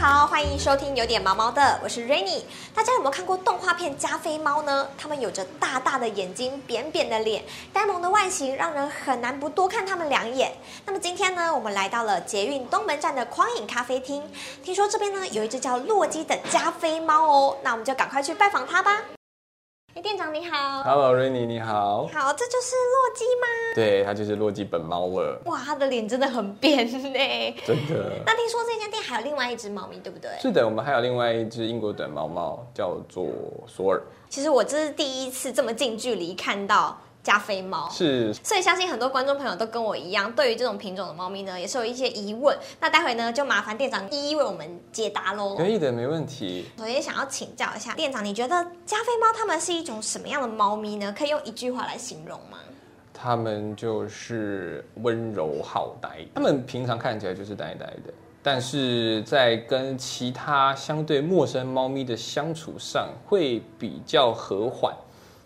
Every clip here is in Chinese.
好，欢迎收听有点毛毛的，我是 Rainy。大家有没有看过动画片加菲猫呢？它们有着大大的眼睛、扁扁的脸、呆萌的外形，让人很难不多看它们两眼。那么今天呢，我们来到了捷运东门站的匡影咖啡厅，听说这边呢有一只叫洛基的加菲猫哦，那我们就赶快去拜访它吧。哎，店长你好。Hello, Rainy，你好。好，这就是洛基吗？对，它就是洛基本猫了，哇，它的脸真的很扁呢。真的。那听说这家店还有另外一只猫咪，对不对？是的，我们还有另外一只英国短毛猫，叫做索尔。其实我这是第一次这么近距离看到加菲猫。是，所以相信很多观众朋友都跟我一样，对于这种品种的猫咪呢，也是有一些疑问。那待会呢，就麻烦店长一一为我们解答喽。可以的，没问题。首先想要请教一下店长，你觉得加菲猫它们是一种什么样的猫咪呢？可以用一句话来形容吗？它们就是温柔好呆，它们平常看起来就是呆呆的，但是在跟其他相对陌生猫咪的相处上会比较和缓。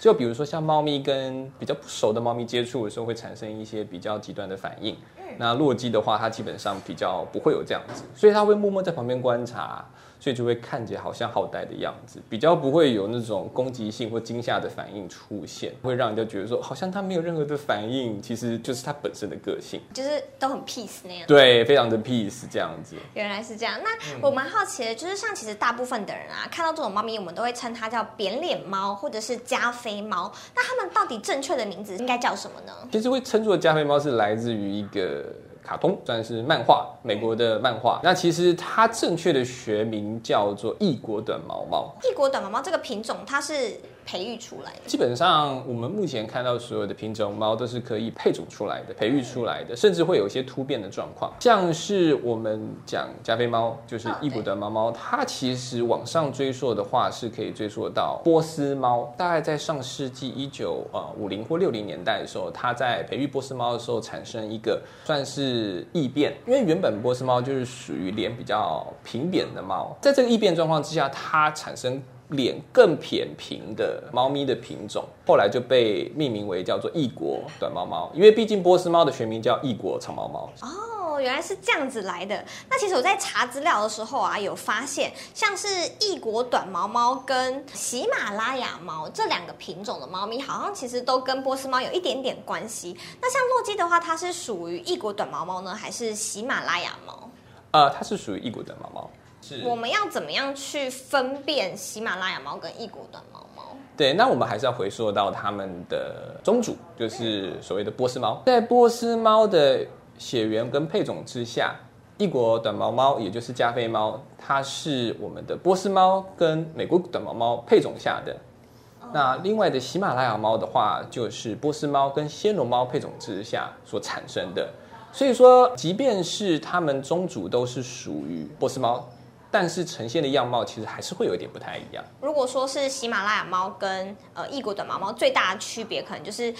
就比如说像猫咪跟比较不熟的猫咪接触的时候，会产生一些比较极端的反应。那洛基的话，它基本上比较不会有这样子，所以它会默默在旁边观察，所以就会看起来好像好呆的样子，比较不会有那种攻击性或惊吓的反应出现，会让人家觉得说好像它没有任何的反应，其实就是它本身的个性。就是都很 peace 那样。对，非常的 peace 这样子。原来是这样。那我蛮好奇的，就是像其实大部分的人啊，看到这种猫咪，我们都会称它叫扁脸猫或者是加菲猫。那它们到底正确的名字应该叫什么呢？其实会称作加菲猫是来自于一个卡通，算是漫画，美国的漫画。那其实它正确的学名叫做异国短毛猫。异国短毛猫这个品种，它是培育出来的。基本上，我们目前看到所有的品种猫都是可以配种出来的、培育出来的，甚至会有一些突变的状况。像是我们讲加菲猫，就是异国短毛猫，它其实往上追溯的话，是可以追溯到波斯猫。大概在上世纪一九呃五零或六零年代的时候，它在培育波斯猫的时候产生一个算是异变，因为原本波斯猫就是属于脸比较平扁的猫，在这个异变状况之下，它产生。脸更扁平的猫咪的品种，后来就被命名为叫做异国短毛猫，因为毕竟波斯猫的学名叫异国长毛猫。哦，原来是这样子来的。那其实我在查资料的时候啊，有发现像是异国短毛猫跟喜马拉雅猫这两个品种的猫咪，好像其实都跟波斯猫有一点点关系。那像洛基的话，它是属于异国短毛猫呢，还是喜马拉雅猫？呃，它是属于异国短毛猫。是我们要怎么样去分辨喜马拉雅猫跟异国短毛猫？对，那我们还是要回溯到它们的宗主，就是所谓的波斯猫。在波斯猫的血缘跟配种之下，异国短毛猫，也就是加菲猫，它是我们的波斯猫跟美国短毛猫配种下的。那另外的喜马拉雅猫的话，就是波斯猫跟暹罗猫配种之下所产生的。所以说，即便是它们宗主都是属于波斯猫。但是呈现的样貌其实还是会有一点不太一样。如果说是喜马拉雅猫跟呃异国短毛猫最大的区别，可能就是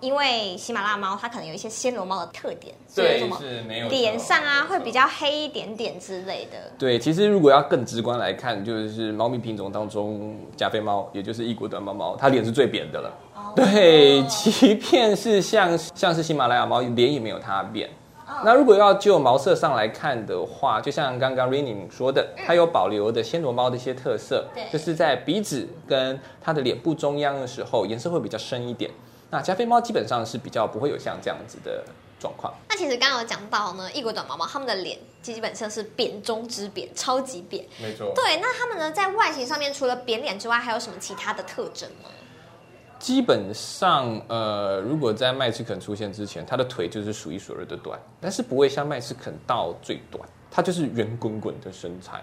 因为喜马拉雅猫它可能有一些暹罗猫的特点，对，什么是没有脸上啊会比较黑一点点之类的。对，其实如果要更直观来看，就是猫咪品种当中，加菲猫也就是异国短毛猫，它脸是最扁的了。哦对，即便是像像是喜马拉雅猫，脸也没有它扁。那如果要就毛色上来看的话，就像刚刚 Rainy 说的，它有保留的暹罗猫的一些特色，对就是在鼻子跟它的脸部中央的时候，颜色会比较深一点。那加菲猫基本上是比较不会有像这样子的状况。那其实刚刚有讲到呢，异国短毛猫它们的脸基本上是扁中之扁，超级扁。没错。对，那它们呢在外形上面除了扁脸之外，还有什么其他的特征吗？基本上，呃，如果在麦斯肯出现之前，它的腿就是数一数二的短，但是不会像麦斯肯到最短，它就是圆滚滚的身材，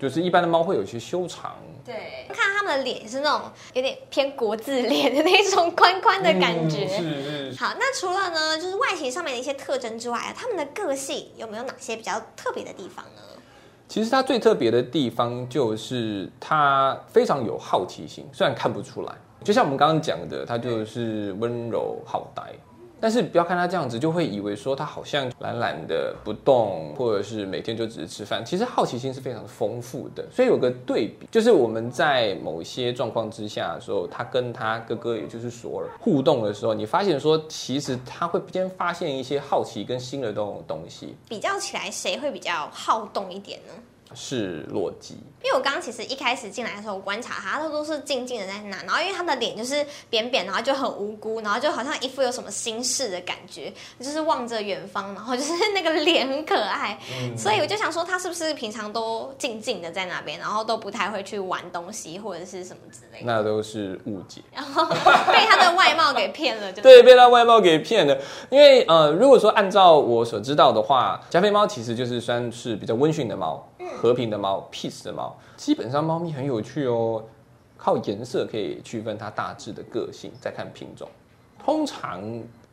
就是一般的猫会有一些修长，对，看它们的脸是那种有点偏国字脸的那种宽宽的感觉。嗯是是。好，那除了呢，就是外形上面的一些特征之外啊，它们的个性有没有哪些比较特别的地方呢？其实它最特别的地方就是它非常有好奇心，虽然看不出来，就像我们刚刚讲的，他就是温柔好呆。但是不要看他这样子，就会以为说他好像懒懒的不动，或者是每天就只是吃饭。其实好奇心是非常丰富的，所以有个对比，就是我们在某些状况之下的时候，他跟他哥哥也就是索尔互动的时候，你发现说，其实他会先发现一些好奇跟新的东东西。比较起来，谁会比较好动一点呢？是洛基。因为我刚刚其实一开始进来的时候，我观察它，它都是静静的在那，然后因为它的脸就是扁扁，然后就很无辜，然后就好像一副有什么心事的感觉，就是望着远方，然后就是那个脸很可爱，所以我就想说，它是不是平常都静静的在那边，然后都不太会去玩东西或者是什么之类的，那都是误解。然后被它的外貌给骗了，就 对，被它外貌给骗了。因为呃，如果说按照我所知道的话，加菲猫其实就是算是比较温驯的猫。和平的猫，peace 的猫，基本上猫咪很有趣哦，靠颜色可以区分它大致的个性，再看品种，通常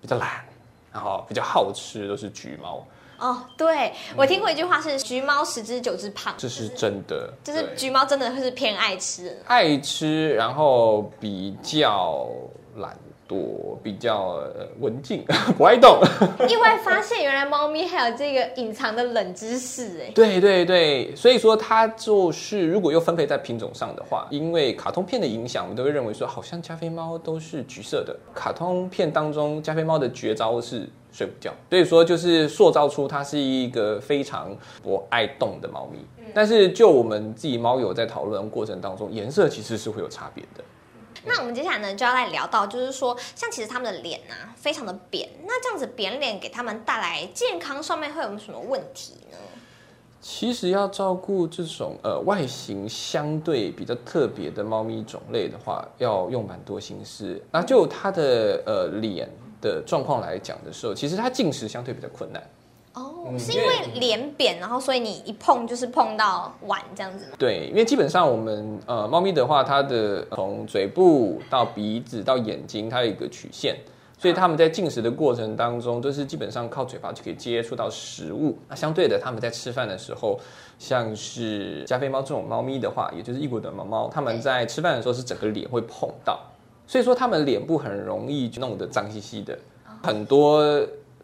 比较懒，然后比较好吃，都是橘猫。哦，对我听过一句话是“橘猫十只九只胖”，这是真的，就是橘猫真的会是偏爱吃，爱吃，然后比较懒。多比较文静，不爱动。意外发现，原来猫咪还有这个隐藏的冷知识哎。对对对，所以说它就是如果又分配在品种上的话，因为卡通片的影响，我们都会认为说，好像加菲猫都是橘色的。卡通片当中，加菲猫的绝招是睡不觉，所以说就是塑造出它是一个非常不爱动的猫咪。但是就我们自己猫友在讨论过程当中，颜色其实是会有差别的。那我们接下来呢，就要来聊到，就是说，像其实他们的脸啊，非常的扁，那这样子扁脸给他们带来健康上面会有什么问题呢？其实要照顾这种呃外形相对比较特别的猫咪种类的话，要用蛮多心思。那就它的呃脸的状况来讲的时候，其实它进食相对比较困难。哦，是因为脸扁，然后所以你一碰就是碰到碗这样子吗？对，因为基本上我们呃猫咪的话，它的从嘴部到鼻子到眼睛，它有一个曲线，所以它们在进食的过程当中，都是基本上靠嘴巴就可以接触到食物。那相对的，它们在吃饭的时候，像是加菲猫这种猫咪的话，也就是异国的猫猫，它们在吃饭的时候是整个脸会碰到，所以说它们脸部很容易弄得脏兮兮的，很多。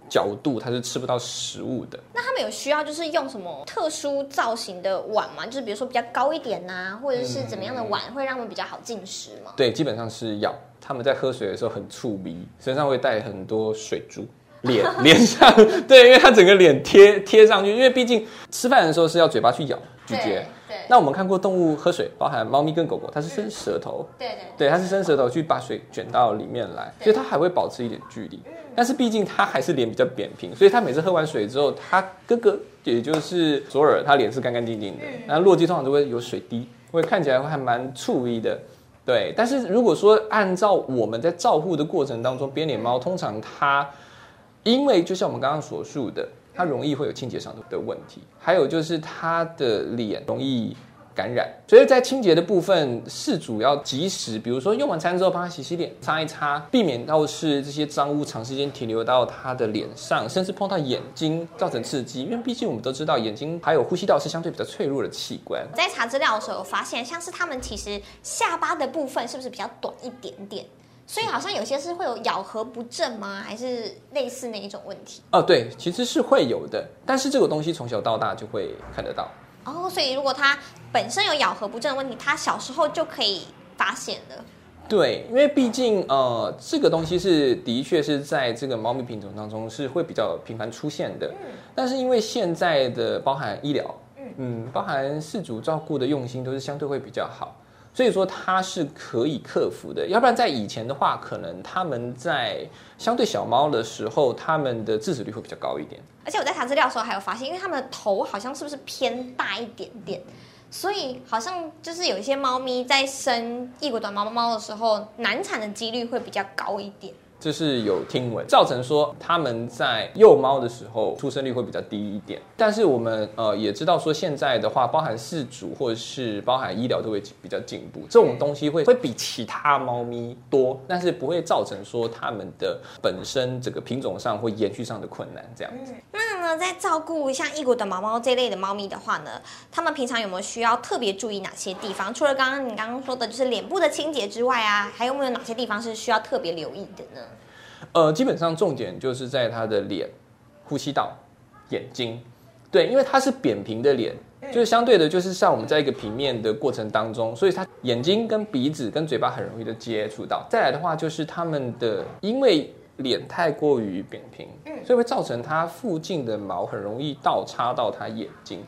角度它是吃不到食物的。那他们有需要就是用什么特殊造型的碗吗？就是比如说比较高一点呐，或者是怎么样的碗会让他们比较好进食吗？对，基本上是要。他们在喝水的时候很触鼻，身上会带很多水珠，脸脸上对，因为他整个脸贴贴上去，因为毕竟吃饭的时候是要嘴巴去咬咀嚼。对。那我们看过动物喝水，包含猫咪跟狗狗，它是伸舌头。对对。对，它是伸舌头去把水卷到里面来，所以它还会保持一点距离。但是毕竟它还是脸比较扁平，所以它每次喝完水之后，它哥哥也就是左耳，它脸是干干净净的。那洛基通常都会有水滴，会看起来会还蛮醋意的。对，但是如果说按照我们在照护的过程当中，扁脸猫通常它因为就像我们刚刚所述的，它容易会有清洁上的问题，还有就是它的脸容易。感染，所以在清洁的部分是主要及时，比如说用完餐之后帮他洗洗脸，擦一擦，避免到是这些脏污长时间停留到他的脸上，甚至碰到眼睛造成刺激。因为毕竟我们都知道，眼睛还有呼吸道是相对比较脆弱的器官。在查资料的时候发现，像是他们其实下巴的部分是不是比较短一点点？所以好像有些是会有咬合不正吗？还是类似那一种问题？哦，对，其实是会有的，但是这个东西从小到大就会看得到。哦，所以如果它本身有咬合不正的问题，它小时候就可以发现了。对，因为毕竟呃，这个东西是的确是在这个猫咪品种当中是会比较频繁出现的。嗯。但是因为现在的包含医疗，嗯嗯，包含饲主照顾的用心都是相对会比较好。所以说它是可以克服的，要不然在以前的话，可能他们在相对小猫的时候，他们的致死率会比较高一点。而且我在查资料的时候还有发现，因为它们的头好像是不是偏大一点点，所以好像就是有一些猫咪在生异国短毛猫的时候，难产的几率会比较高一点。这是有听闻，造成说他们在幼猫的时候出生率会比较低一点。但是我们呃也知道说现在的话，包含饲主或是包含医疗都会比较进步，这种东西会会比其他猫咪多，但是不会造成说它们的本身这个品种上或延续上的困难这样子。那呢，在照顾像异国的毛毛这类的猫咪的话呢，他们平常有没有需要特别注意哪些地方？除了刚刚你刚刚说的就是脸部的清洁之外啊，还有没有哪些地方是需要特别留意的呢？呃，基本上重点就是在它的脸、呼吸道、眼睛，对，因为它是扁平的脸，就是相对的，就是像我们在一个平面的过程当中，所以它眼睛跟鼻子跟嘴巴很容易的接触到。再来的话，就是他们的因为脸太过于扁平，所以会造成它附近的毛很容易倒插到它眼睛。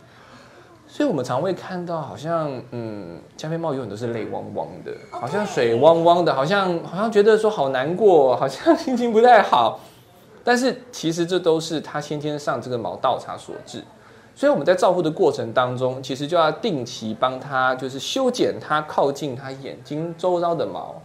所以我们常会看到，好像嗯，加菲猫永远都是泪汪汪的，好像水汪汪的，好像好像觉得说好难过，好像心情不太好。但是其实这都是它先天上这个毛倒插所致。所以我们在照顾的过程当中，其实就要定期帮它，就是修剪它靠近它眼睛周遭的毛。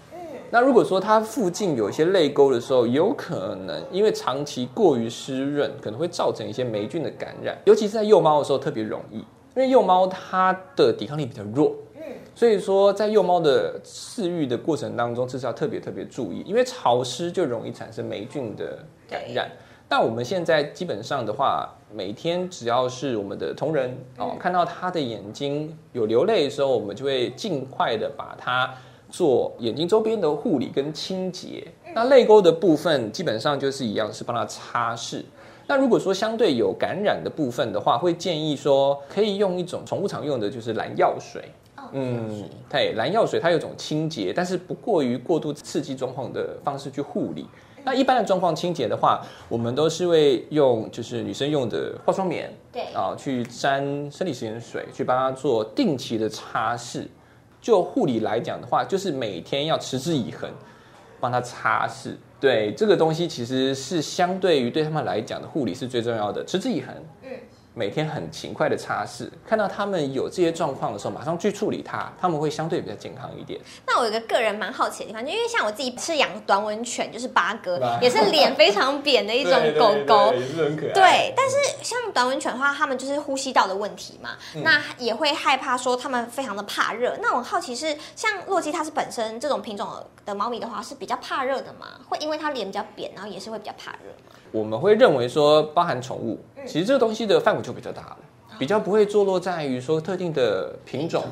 那如果说它附近有一些泪沟的时候，有可能因为长期过于湿润，可能会造成一些霉菌的感染，尤其是在幼猫的时候特别容易，因为幼猫它的抵抗力比较弱，嗯，所以说在幼猫的饲育的过程当中，这是要特别特别注意，因为潮湿就容易产生霉菌的感染。但我们现在基本上的话，每天只要是我们的同仁哦，看到他的眼睛有流泪的时候，我们就会尽快的把它。做眼睛周边的护理跟清洁，那泪沟的部分基本上就是一样，是帮它擦拭。那如果说相对有感染的部分的话，会建议说可以用一种宠物常用的，就是蓝药水。嗯，对，蓝药水它有种清洁，但是不过于过度刺激状况的方式去护理。那一般的状况清洁的话，我们都是会用就是女生用的化妆棉，对啊，去沾生理食盐水，去帮它做定期的擦拭。就护理来讲的话，就是每天要持之以恒，帮他擦拭。对这个东西，其实是相对于对他们来讲的护理是最重要的，持之以恒。嗯。每天很勤快的擦拭，看到他们有这些状况的时候，马上去处理它，他们会相对比较健康一点。那我有一个个人蛮好奇的地方，就因为像我自己是养短吻犬，就是八哥，也是脸非常扁的一种狗狗，也是很可爱。对，但是像短吻犬的话，它们就是呼吸道的问题嘛，那也会害怕说它们非常的怕热。那我好奇是，像洛基它是本身这种品种的猫咪的话，是比较怕热的吗？会因为它脸比较扁，然后也是会比较怕热吗？我们会认为说，包含宠物，其实这个东西的范围就比较大了，比较不会坐落在于说特定的品种。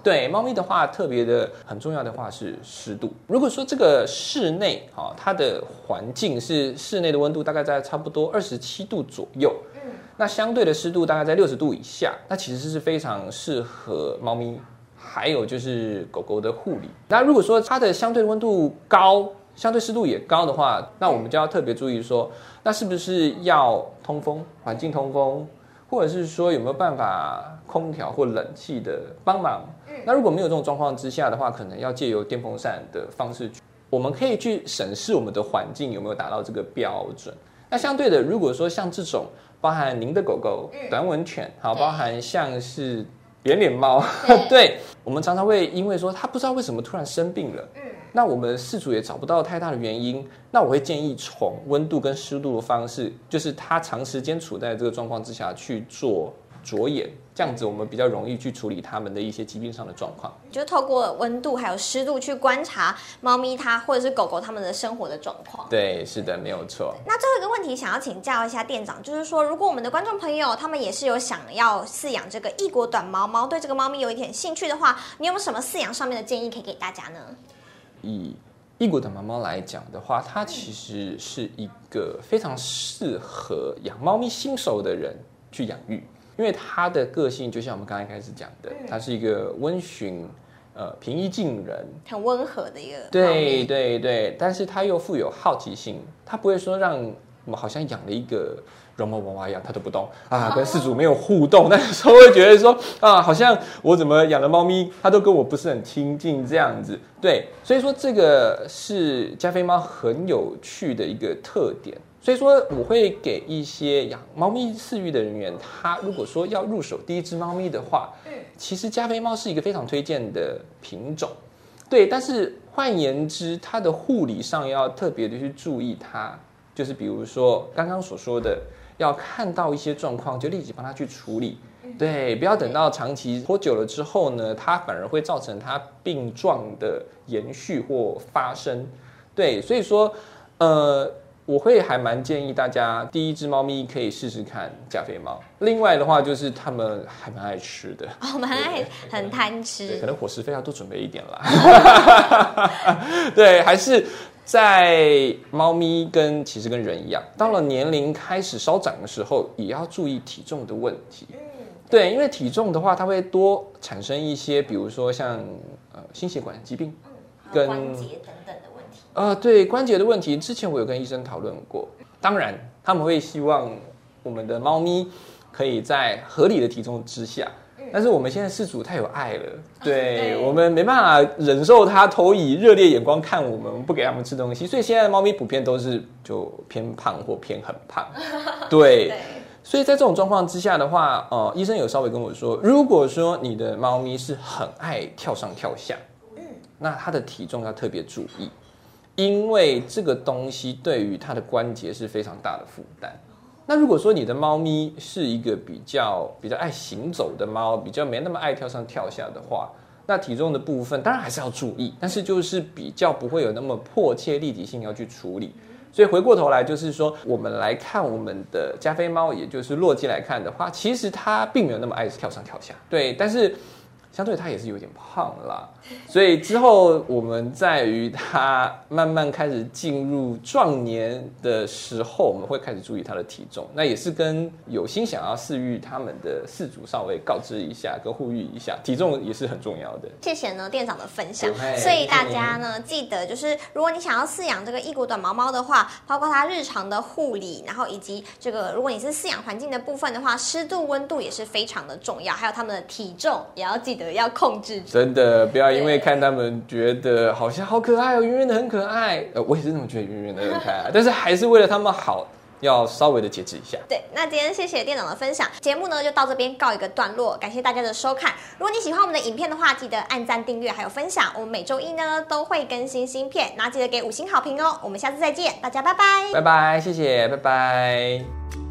对，猫咪的话，特别的很重要的话是湿度。如果说这个室内啊，它的环境是室内的温度大概在差不多二十七度左右，嗯，那相对的湿度大概在六十度以下，那其实是非常适合猫咪，还有就是狗狗的护理。那如果说它的相对温度高，相对湿度也高的话，那我们就要特别注意说，那是不是要通风，环境通风，或者是说有没有办法空调或冷气的帮忙？那如果没有这种状况之下的话，可能要借由电风扇的方式，我们可以去审视我们的环境有没有达到这个标准。那相对的，如果说像这种包含您的狗狗短吻犬，好，包含像是扁脸猫，对我们常常会因为说它不知道为什么突然生病了。那我们饲主也找不到太大的原因，那我会建议从温度跟湿度的方式，就是它长时间处在这个状况之下去做着眼，这样子我们比较容易去处理它们的一些疾病上的状况。就透过温度还有湿度去观察猫咪它或者是狗狗它们的生活的状况。对，是的，没有错。那最后一个问题想要请教一下店长，就是说如果我们的观众朋友他们也是有想要饲养这个异国短毛猫，对这个猫咪有一点兴趣的话，你有没有什么饲养上面的建议可以给大家呢？以异国的猫猫来讲的话，它其实是一个非常适合养猫咪新手的人去养育，因为它的个性就像我们刚才开始讲的，它是一个温驯、呃平易近人、很温和的一个。对对对，但是它又富有好奇心，它不会说让我们好像养了一个。绒毛娃娃一样，它都不动啊，跟饲主没有互动，那时候会觉得说啊，好像我怎么养的猫咪，它都跟我不是很亲近这样子。对，所以说这个是加菲猫很有趣的一个特点。所以说我会给一些养猫咪饲育的人员，他如果说要入手第一只猫咪的话，嗯，其实加菲猫是一个非常推荐的品种。对，但是换言之，它的护理上要特别的去注意它，就是比如说刚刚所说的。要看到一些状况，就立即帮他去处理，对，不要等到长期拖久了之后呢，它反而会造成它病状的延续或发生，对，所以说，呃，我会还蛮建议大家，第一只猫咪可以试试看加菲猫，另外的话就是它们还蛮爱吃的，哦，蛮爱，很贪吃，可能伙食费要多准备一点啦，对，还是。在猫咪跟其实跟人一样，到了年龄开始稍长的时候，也要注意体重的问题。嗯，对，因为体重的话，它会多产生一些，比如说像呃心血管疾病，跟关节等等的问题。呃，对关节的问题，之前我有跟医生讨论过。当然，他们会希望我们的猫咪可以在合理的体重之下。但是我们现在饲主太有爱了，对对。我们没办法忍受它投以热烈眼光看我们，不给它们吃东西，所以现在的猫咪普遍都是就偏胖或偏很胖，对。对，所以在这种状况之下的话，呃，医生有稍微跟我说，如果说你的猫咪是很爱跳上跳下，嗯。那它的体重要特别注意，因为这个东西对于它的关节是非常大的负担。那如果说你的猫咪是一个比较比较爱行走的猫，比较没那么爱跳上跳下的话，那体重的部分当然还是要注意，但是就是比较不会有那么迫切立即性要去处理。所以回过头来就是说，我们来看我们的加菲猫，也就是洛基来看的话，其实它并没有那么爱跳上跳下，对，但是相对它也是有点胖啦。所以之后我们在于它慢慢开始进入壮年的时候，我们会开始注意它的体重。那也是跟有心想要饲育它们的饲主稍微告知一下，跟呼吁一下，体重也是很重要的。谢谢呢店长的分享。所以大家呢记得，就是如果你想要饲养这个异国短毛猫的话，包括它日常的护理，然后以及这个如果你是饲养环境的部分的话，湿度、温度也是非常的重要，还有它们的体重也要记得要控制住。真的不要因为看他们觉得好像好可爱哦，圆圆的很可爱，呃，我也是那么觉得圆圆的很可爱，但是还是为了他们好，要稍微的节制一下。对，那今天谢谢店长的分享，节目呢就到这边告一个段落，感谢大家的收看。如果你喜欢我们的影片的话，记得按赞、订阅还有分享。我们每周一呢都会更新新片，那记得给五星好评哦。我们下次再见，大家拜拜。拜拜，谢谢，拜拜。